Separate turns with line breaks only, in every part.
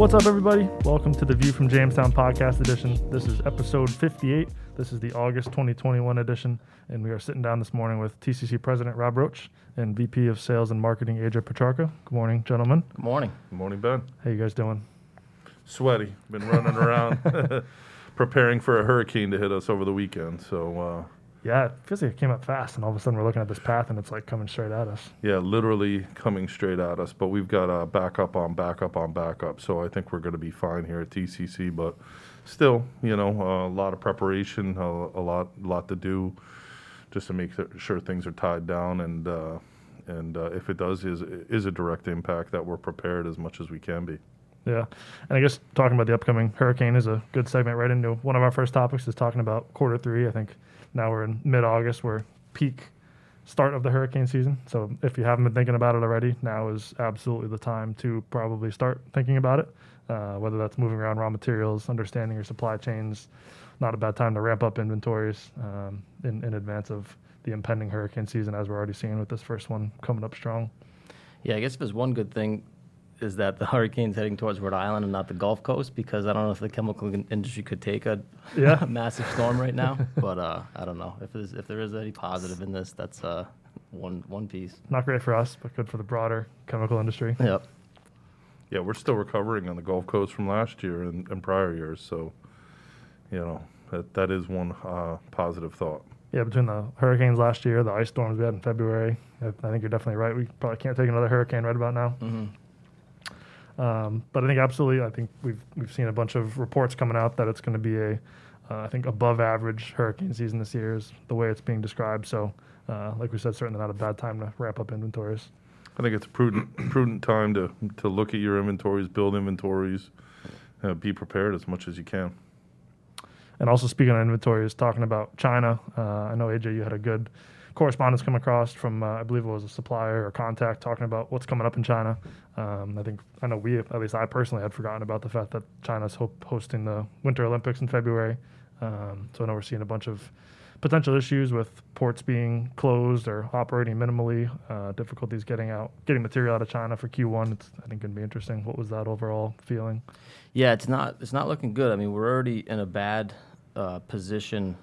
What's up, everybody? Welcome to the View from Jamestown podcast edition. This is episode 58. This is the August 2021 edition, and we are sitting down this morning with TCC President Robb Roach and VP of Sales and Marketing AJ Petrarca. Good morning, gentlemen.
Good morning.
Good morning, Ben.
How you guys doing?
Sweaty. Been running around preparing for a hurricane to hit us over the weekend. So, uh,
Yeah, it feels like it came up fast, and all of a sudden we're looking at this path, and it's like coming straight at us.
yeah, literally coming straight at us. But we've got a backup on backup on backup. So I think we're going to be fine here at TCC. But still, you know, a lot of preparation, a, a lot, lot to do, just to make sure things are tied down. And uh, and uh, if it does, is is a direct impact that we're prepared as much as we can be.
Yeah, and I guess talking about the upcoming hurricane is a good segment right into one of our first topics is talking about quarter three. I think now we're in mid-August, we're peak start of the hurricane season. So if you haven't been thinking about it already, now is absolutely the time to probably start thinking about it. Uh, whether that's moving around raw materials, understanding your supply chains, not a bad time to ramp up inventories um, in, in advance of the impending hurricane season, as we're already seeing with this first one coming up strong.
Yeah, I guess if there's one good thing is that the hurricane's heading towards Rhode Island and not the Gulf Coast because I don't know if the chemical industry could take a,
Yeah.
massive storm right now. but uh, I don't know if there's, if there is any positive in this. That's uh, one one piece.
Not great for us, but good for the broader chemical industry.
Yep.
Yeah, we're still recovering on the Gulf Coast from last year and, and prior years. So, you know, that, that is one uh, positive thought.
Yeah, between the hurricanes last year, the ice storms we had in February, I, I think you're definitely right. We probably can't take another hurricane right about now.
hmm
Um, but I think absolutely, I think we've we've seen a bunch of reports coming out that it's going to be a, uh, I think above average hurricane season this year is the way it's being described. So, uh, like we said, certainly not a bad time to ramp up inventories.
I think it's a prudent prudent time to to look at your inventories, build inventories, uh, be prepared as much as you can.
And also speaking on inventories, talking about China, uh, I know AJ, you had a good correspondence come across from uh, I believe it was a supplier or contact talking about what's coming up in China. Um, I think I know we, at least I personally, had forgotten about the fact that China's ho- hosting the Winter Olympics in February. Um, so I know we're seeing a bunch of potential issues with ports being closed or operating minimally, uh, difficulties getting out, getting material out of China for Q1. It's I think going to be interesting. What was that overall feeling?
Yeah, it's not it's not looking good. I mean, we're already in a bad uh, position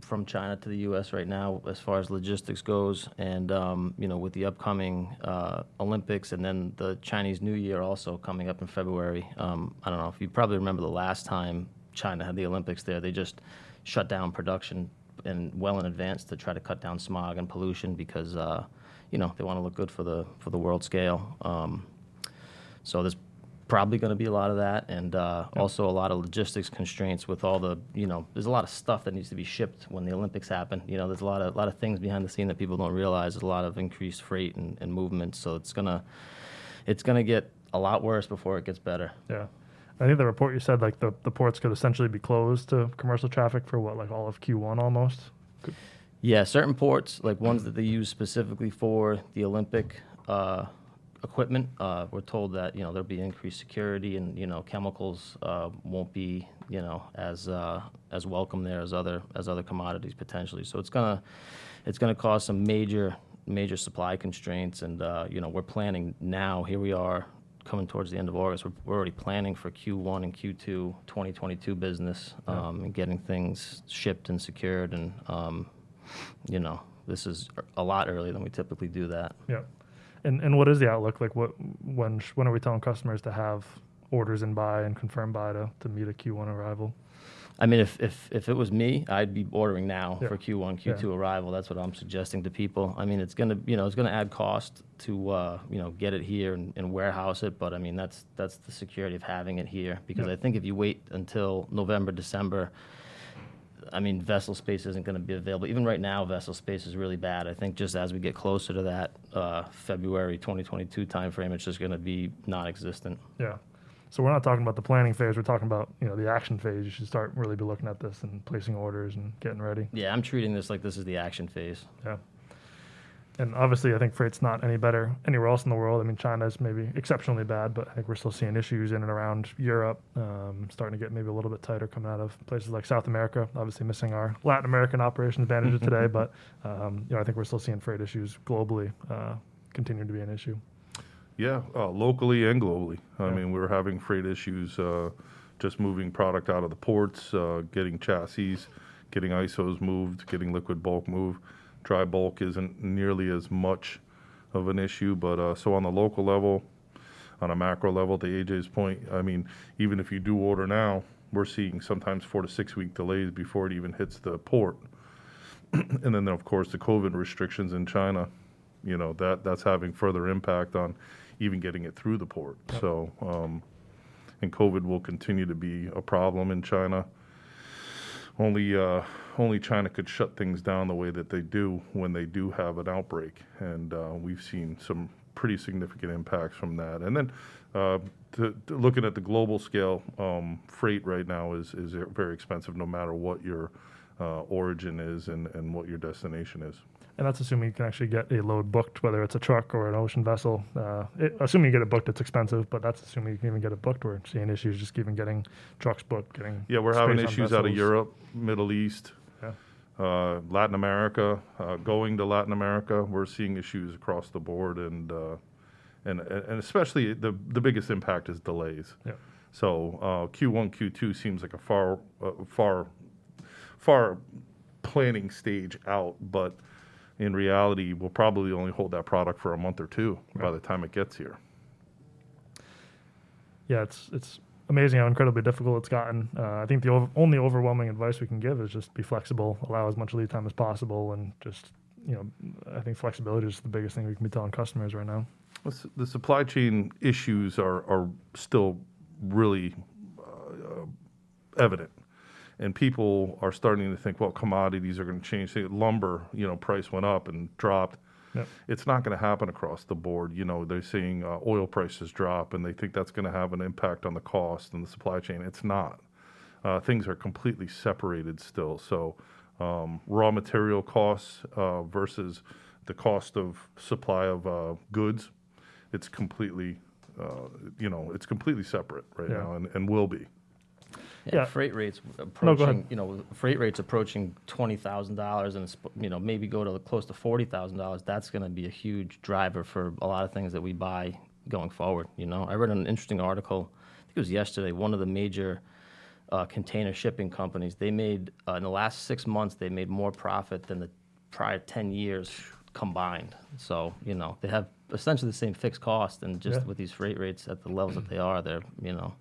from China to the U.S. right now as far as logistics goes, and um, you know, with the upcoming uh, Olympics and then the Chinese New Year also coming up in February. Um, I don't know if you probably remember the last time China had the Olympics there, they just shut down production and well in advance to try to cut down smog and pollution because uh, you know they want to look good for the for the world scale. Um, so there's probably going to be a lot of that, and uh, also a lot of logistics constraints with all the, you know, there's a lot of stuff that needs to be shipped when the Olympics happen. You know, there's a lot of a lot of things behind the scene that people don't realize. There's a lot of increased freight and, and movement, so it's gonna it's gonna get a lot worse before it gets better.
Yeah. I think the report you said like the, the ports could essentially be closed to commercial traffic for what, like all of Q1 almost?
Yeah, certain ports, like ones that they use specifically for the Olympic uh, equipment, uh, we're told that you know there'll be increased security and you know chemicals uh, won't be you know as uh, as welcome there as other as other commodities potentially. So it's gonna it's gonna cause some major major supply constraints, and uh, you know we're planning now. Here we are coming towards the end of August. We're, we're already planning for Q1 and Q2 2022 business um, and getting things shipped and secured and. Um, you know, this is a lot earlier than we typically do that.
Yeah. And and what is the outlook? Like what when sh- when are we telling customers to have orders in by and confirm by to, to meet a Q1 arrival?
I mean, if, if, if it was me, I'd be ordering now
Yeah.
for Q1, Q2
Yeah.
arrival. That's what I'm suggesting to people. I mean, it's gonna, you know, it's gonna add cost to, uh, you know, get it here and, and warehouse it. But I mean, that's that's the security of having it here. Because
Yeah.
I think if you wait until November, December, I mean, vessel space isn't going to be available. Even right now, vessel space is really bad. I think just as we get closer to that uh, February 2022 timeframe, it's just going to be non-existent.
Yeah. So we're not talking about the planning phase. We're talking about you know the action phase. You should start really be looking at this and placing orders and getting ready.
Yeah, I'm treating this like this is the action phase.
Yeah. And obviously, I think freight's not any better anywhere else in the world. I mean, China's maybe exceptionally bad, but I think we're still seeing issues in and around Europe, um, starting to get maybe a little bit tighter coming out of places like South America. Obviously, missing our Latin American operations manager today, but um, you know, I think we're still seeing freight issues globally uh, continuing to be an issue.
Yeah, uh, locally and globally. I
Yeah.
mean, we're having freight issues, uh, just moving product out of the ports, uh, getting chassis, getting ISOs moved, getting liquid bulk moved. Dry bulk isn't nearly as much of an issue, but uh, so on the local level, on a macro level, to AJ's point, I mean, even if you do order now, we're seeing sometimes four to six week delays before it even hits the port. and then, of course, the COVID restrictions in China, you know, that that's having further impact on even getting it through the port. So, um, and COVID will continue to be a problem in China. Only uh, only China could shut things down the way that they do when they do have an outbreak, and uh, we've seen some pretty significant impacts from that. And then, uh, to, to looking at the global scale, um, freight right now is is very expensive, no matter what your uh, origin is and, and what your destination is.
And that's assuming you can actually get a load booked, whether it's a truck or an ocean vessel. Uh, it, assuming you get it booked, it's expensive, but that's assuming you can even get it booked. We're seeing issues just even getting trucks booked, getting
Yeah, we're having issues out of. Europe, Middle East,
Yeah.
uh, Latin America. Uh, going to Latin America, we're seeing issues across the board, and uh, and and especially the the biggest impact is delays.
Yeah.
So uh, Q1, Q2 seems like a far uh, far far planning stage out, but in reality, we'll probably only hold that product for a month or two by the time it gets here.
yeah, it's it's amazing how incredibly difficult it's gotten. Uh, I think the ov- only overwhelming advice we can give is just be flexible, allow as much lead time as possible, and just you know, I think flexibility is the biggest thing we can be telling customers right now.
The supply chain issues are, are still really uh, evident. And people are starting to think, well, commodities are going to change. Say lumber, you know, price went up and dropped.
Yep.
It's not going to happen across the board. You know, they're seeing uh, oil prices drop, and they think that's going to have an impact on the cost and the supply chain. It's not. Uh, things are completely separated still. So, um, raw material costs uh, versus the cost of supply of uh, goods, it's completely, uh, you know, it's completely separate right
Yeah.
now, and, and will be.
Yeah,
Yeah.
freight rates approaching,
ahead.
you know, freight rates approaching twenty thousand dollars, and you know maybe go to close to forty thousand dollars. That's going to be a huge driver for a lot of things that we buy going forward. You know, I read an interesting article. I think it was yesterday. One of the major uh, container shipping companies they made uh, in the last six months they made more profit than the prior ten years combined. So you know they have essentially the same fixed cost, and just
Yeah.
with these freight rates at the levels that they are, they're you know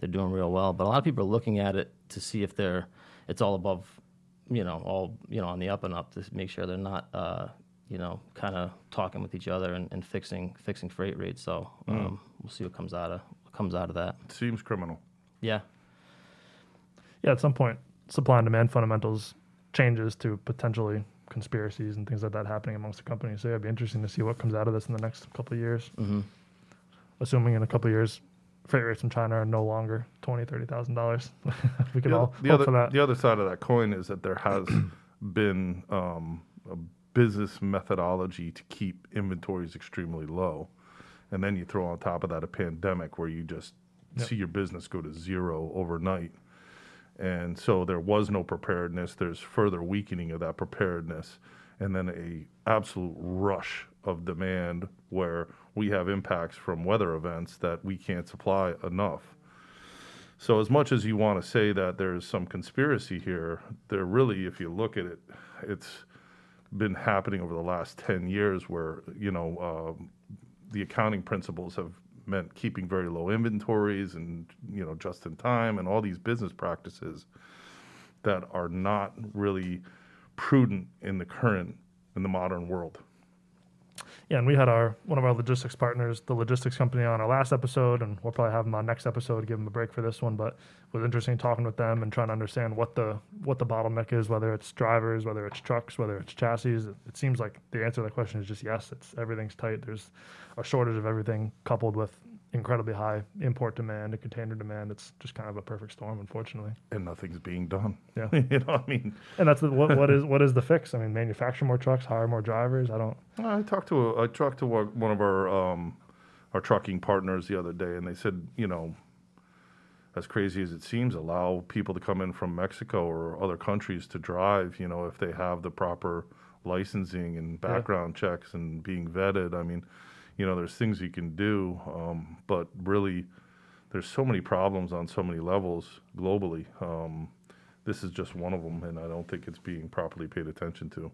they're doing real well. But a lot of people are looking at it to see if they're it's all above, you know, all you know on the up and up to make sure they're not, uh, you know, kind of talking with each other and, and fixing fixing freight rates. So um, we'll see what comes out of what comes out of that.
It seems criminal.
Yeah,
yeah, at some point, supply and demand fundamentals changes to potentially conspiracies and things like that happening amongst the companies. So yeah, it'd be interesting to see what comes out of this in the next couple of years.
hmm
Assuming in a couple of years, freight rates in China are no longer twenty, thirty thousand dollars. we could
the,
all
other, the
hope
other,
for that.
the other side of that coin is that there has been um, a business methodology to keep inventories extremely low, and then you throw on top of that a pandemic where you just
Yep.
see your business go to zero overnight, and so there was no preparedness. There's further weakening of that preparedness, and then a absolute rush of demand where we have impacts from weather events that we can't supply enough. So as much as you want to say that there's some conspiracy here, there really, if you look at it, it's been happening over the last 10 years where, you know, um, the accounting principles have meant keeping very low inventories and, you know, just in time and all these business practices that are not really prudent in the current, in the modern world.
Yeah, and we had our one of our logistics partners, the logistics company, on our last episode, and we'll probably have them on next episode give them a break for this one. But it was interesting talking with them and trying to understand what the what the bottleneck is, whether it's drivers, whether it's trucks, whether it's chassis. It, it seems like the answer to that question is just yes. It's everything's tight. There's a shortage of everything, coupled with incredibly high import demand and container demand. It's just kind of a perfect storm, unfortunately.
And nothing's being done.
Yeah.
you know, what I mean,
And that's the, what what is what is the fix? I mean, manufacture more trucks, hire more drivers. I don't.
I talked to a, I talked to one of our um, our trucking partners the other day, and they said, you know, as crazy as it seems, allow people to come in from Mexico or other countries to drive. You know, if they have the proper licensing and
Yeah.
background checks and being vetted. I mean, you know, there's things you can do, um, but really, there's so many problems on so many levels globally. Um, this is just one of them, and I don't think it's being properly paid attention to.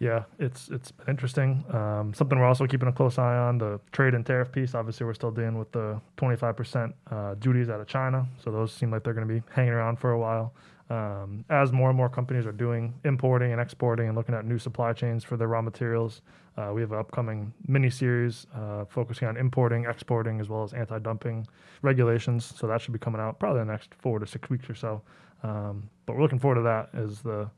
Yeah, it's it's interesting. Um, something we're also keeping a close eye on the trade and tariff piece. Obviously, we're still dealing with the 25% uh, duties out of China, so those seem like they're going to be hanging around for a while. Um, as more and more companies are doing importing and exporting and looking at new supply chains for their raw materials, uh, we have an upcoming mini series uh, focusing on importing, exporting, as well as anti-dumping regulations. So that should be coming out probably the next four to six weeks or so. Um, but we're looking forward to that as the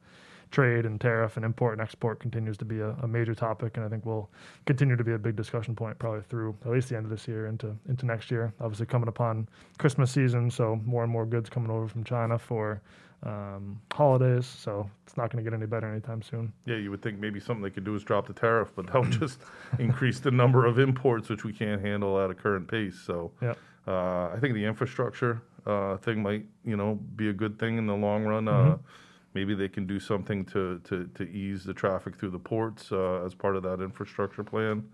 trade and tariff and import and export continues to be a, a, major topic, and I think will continue to be a big discussion point probably through at least the end of this year into into next year. Obviously, coming upon Christmas season, so more and more goods coming over from China for um, holidays, so it's not going to get any better anytime soon.
Yeah, you would think maybe something they could do is drop the tariff, but that would just increase the number of imports, which we can't handle at a current pace. So,
yeah.
uh, I think the infrastructure uh, thing might, you know, be a good thing in the long run. Uh, mm-hmm. Maybe they can do something to, to, to ease the traffic through the ports uh, as part of that infrastructure plan.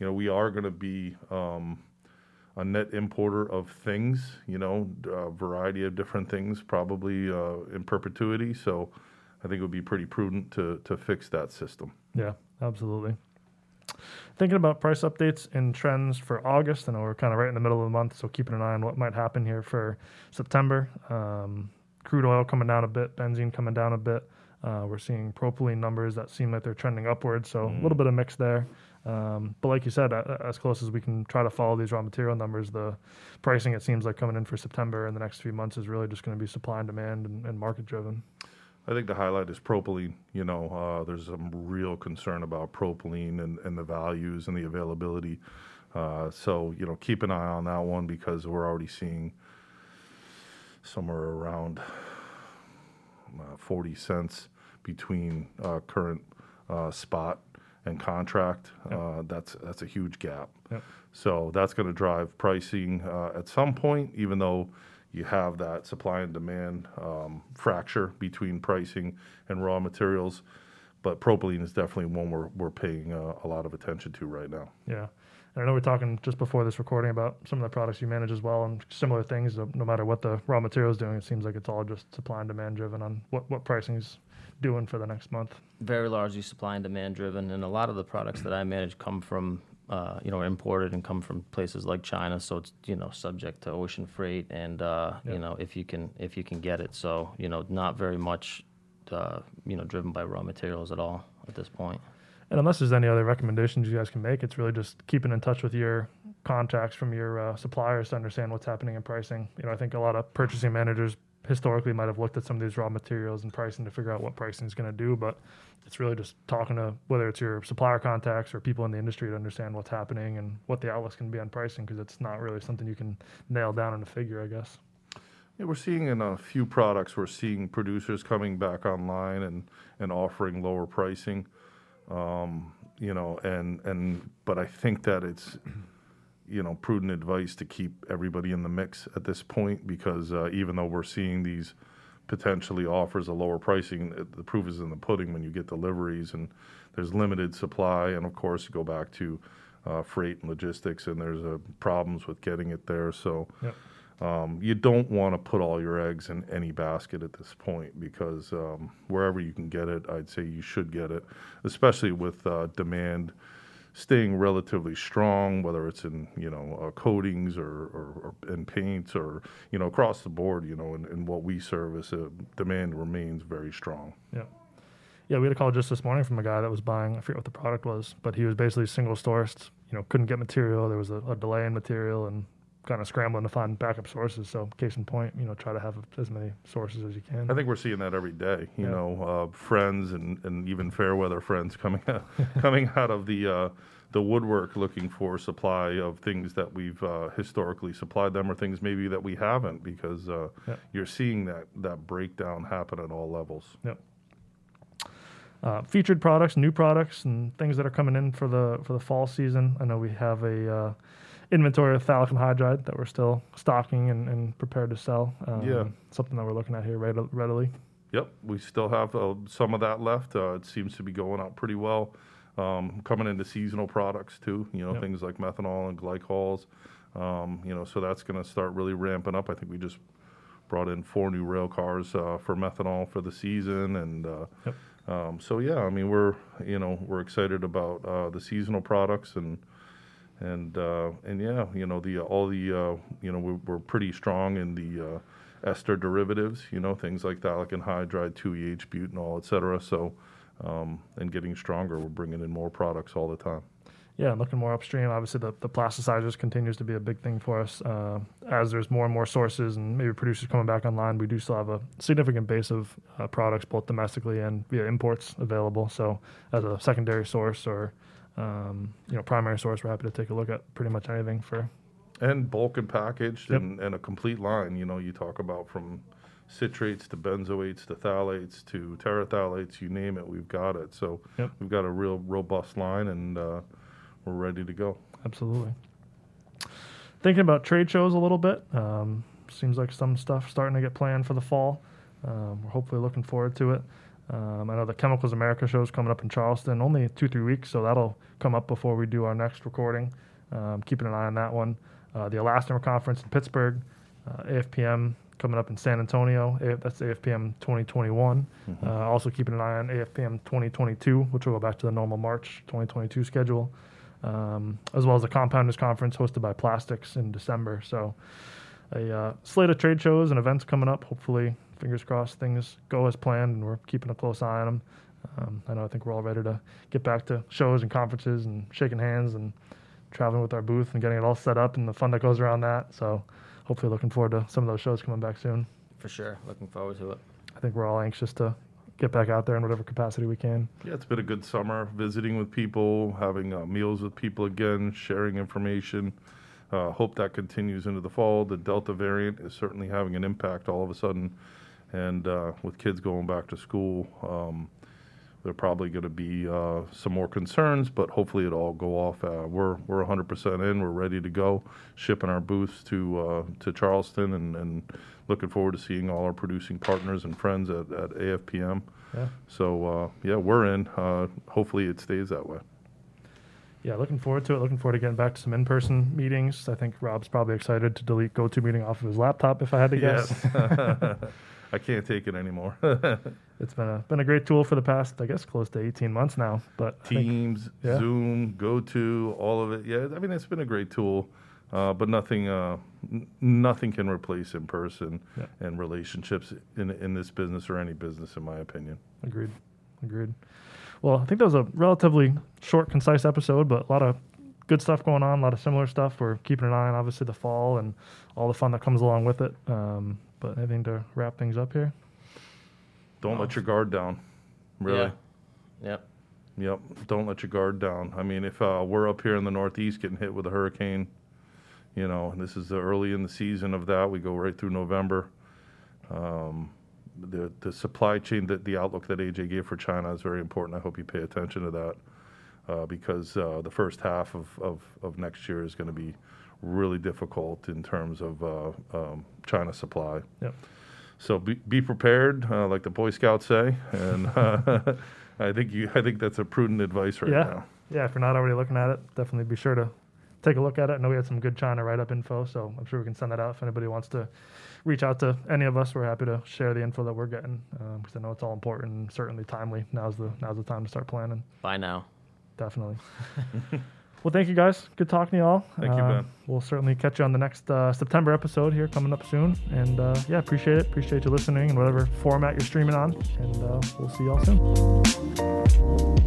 You know, we are going to be. Um, a net importer of things, you know, a variety of different things, probably uh, in perpetuity. So I think it would be pretty prudent to, to fix that system.
Yeah, absolutely. Thinking about price updates and trends for August. I know we're kind of right in the middle of the month, so keeping an eye on what might happen here for September. Um, crude oil coming down a bit, benzene coming down a bit. Uh, we're seeing propylene numbers that seem like they're trending upwards, so mm. a little bit of mix there. Um, but like you said, uh, as close as we can try to follow these raw material numbers, the pricing it seems like coming in for September and the next few months is really just going to be supply and demand and, and, market driven.
I think the highlight is propylene. You know, uh, there's some real concern about propylene and, and the values and the availability. Uh, so, you know, keep an eye on that one because we're already seeing somewhere around uh, 40 cents between uh, current uh, spot and contract. Yep. Uh, that's that's a huge gap.
Yep.
So that's going to drive pricing uh, at some point, even though you have that supply and demand um, fracture between pricing and raw materials. But propylene is definitely one we're, we're paying uh, a lot of attention to right now.
Yeah. And I know we're talking just before this recording about some of the products you manage as well and similar things. No matter what the raw material is doing, it seems like it's all just supply and demand driven on what, what pricing is doing for the next month?
Very largely supply and demand driven, and a lot of the products that I manage come from uh, you know imported and come from places like China, so it's you know subject to ocean freight, and uh, yep. you know if you can if you can get it, so you know not very much uh, you know driven by raw materials at all at this point.
And unless there's any other recommendations you guys can make, it's really just keeping in touch with your contacts from your uh, suppliers to understand what's happening in pricing. You know, I think a lot of purchasing managers historically might have looked at some of these raw materials and pricing to figure out what pricing is going to do, but it's really just talking to whether it's your supplier contacts or people in the industry to understand what's happening and what the outlooks can be on pricing because it's not really something you can nail down in a figure, I guess.
Yeah, we're seeing in a few products, we're seeing producers coming back online and, and offering lower pricing. Um, you know, and, and, but I think that it's, you know, prudent advice to keep everybody in the mix at this point because uh, even though we're seeing these potentially offers a lower pricing, the proof is in the pudding when you get deliveries and there's limited supply. And of course, you go back to uh, freight and logistics, and there's uh, problems with getting it there. So.
Yep.
Um, you don't want to put all your eggs in any basket at this point because um, wherever you can get it, I'd say you should get it, especially with uh, demand staying relatively strong, whether it's in you know uh, coatings or, or, or, in paints or you know across the board. You know, in, in what we service, uh, demand remains very strong.
Yeah. Yeah, we had a call just this morning from a guy that was buying. I forget what the product was, but he was basically single sourced. You know, couldn't get material. There was a, a delay in material, and kind of scrambling to find backup sources. So, case in point, you know, try to have as many sources as you can.
I think we're seeing that every day. You yeah. know, uh, friends and, and even fair weather friends coming out, coming out of the uh, the woodwork looking for supply of things that we've uh, historically supplied them or things maybe that we haven't because uh, yep. you're seeing that that breakdown happen at all levels.
Yep. Uh, featured products, new products, and things that are coming in for the for the fall season. I know we have a uh, inventory of phthalic hydride that we're still stocking and, and prepared to sell.
Um, yeah,
something that we're looking at here readily.
Yep, we still have uh, some of that left. Uh, it seems to be going out pretty well. um, coming into seasonal products too. You know,
Yep.
things like methanol and glycols. Um, you know, so that's going to start really ramping up. I think we just brought in four new rail cars uh, for methanol for the season, and uh,
Yep.
um, so yeah, I mean we're you know we're excited about uh, the seasonal products and and uh, and yeah, you know the all the uh, you know we're, we're pretty strong in the uh, ester derivatives, you know things like phthalic anhydride, 2EH butanol, et cetera. So um, and getting stronger, we're bringing in more products all the time.
Yeah, and looking more upstream. Obviously, the, the plasticizers continues to be a big thing for us. Uh, as there's more and more sources and maybe producers coming back online, we do still have a significant base of uh, products, both domestically and via imports, available. So, as a secondary source or um, you know primary source, we're happy to take a look at pretty much anything for.
and bulk and packaged
Yep.
and, and a complete line. You know, you talk about from citrates to benzoates to phthalates to terephthalates, you name it, we've got it. So
Yep.
we've got a real robust line and uh, we're ready to go.
Absolutely. Thinking about trade shows a little bit. Um, seems like some stuff starting to get planned for the fall. Um, we're hopefully looking forward to it. Um, I know the Chemicals America show is coming up in Charleston, only two, three weeks, so that'll come up before we do our next recording. Um, keeping an eye on that one. Uh, the Elastomer Conference in Pittsburgh, uh, AFPM coming up in San Antonio. A- that's AFPM 2021. Uh, also keeping an eye on AFPM 2022, which will go back to the normal March 2022 schedule um, as well as the Compounders Conference hosted by Plastics in December. So, a uh, slate of trade shows and events coming up. Hopefully, fingers crossed, things go as planned, and we're keeping a close eye on them. Um, I know I think we're all ready to get back to shows and conferences and shaking hands and traveling with our booth and getting it all set up and the fun that goes around that. So, hopefully, looking forward to some of those shows coming back soon.
For sure. Looking forward to it.
I think we're all anxious to get back out there in whatever capacity we can.
Yeah, it's been a good summer visiting with people, having uh, meals with people again, sharing information. Uh, hope that continues into the fall. The Delta variant is certainly having an impact all of a sudden. And uh, with kids going back to school, um, there are probably going to be uh, some more concerns, but hopefully it'll all go off. Uh, we're we're 100% in. We're ready to go, shipping our booths to uh, to Charleston, and, and looking forward to seeing all our producing partners and friends at, at AFPM.
Yeah.
So uh, yeah, we're in. Uh, hopefully, it stays that way.
Yeah, looking forward to it. Looking forward to getting back to some in-person meetings. I think Robb's probably excited to delete GoToMeeting off of his laptop. If I had to guess,
Yes. I can't take it anymore.
it's been a been a great tool for the past, I guess, close to 18 months now. But I think-
Teams,
yeah.
Zoom, GoTo, all of it. Yeah, I mean it's been a great tool, uh, but nothing uh, n- nothing can replace in person
Yeah.
and relationships in in this business or any business, in my opinion.
agreed, agreed. Well, I think that was a relatively short, concise episode, but a lot of good stuff going on, a lot of similar stuff. We're keeping an eye on obviously the fall and all the fun that comes along with it. Um, but anything to wrap things up here?
Don't let your guard down. Really.
Yeah. Yep.
Yep. Don't let your guard down. I mean, if uh, we're up here in the Northeast getting hit with a hurricane, you know, and this is the early in the season of that, we go right through November. Um, the the supply chain, that the outlook that AJ gave for China is very important. I hope you pay attention to that uh, because uh, the first half of, of, of next year is going to be really difficult in terms of uh, um, China supply.
Yep.
So be, be prepared, uh, like the Boy Scouts say, and uh, I think you I think that's a prudent advice right
yeah,
now.
yeah. If you're not already looking at it, definitely be sure to take a look at it. I know we had some good China write-up info, so I'm sure we can send that out if anybody wants to reach out to any of us. We're happy to share the info that we're getting because I know it's all important and certainly timely. Now's the now's the time to start planning.
Bye now.
Definitely. well, thank you guys. Good talking to you all.
Thank you,
Uh,
Ben.
We'll certainly catch you on the next uh, September episode here coming up soon. And uh, yeah, appreciate it. Appreciate you listening in whatever format you're streaming on. And uh, we'll see y'all soon.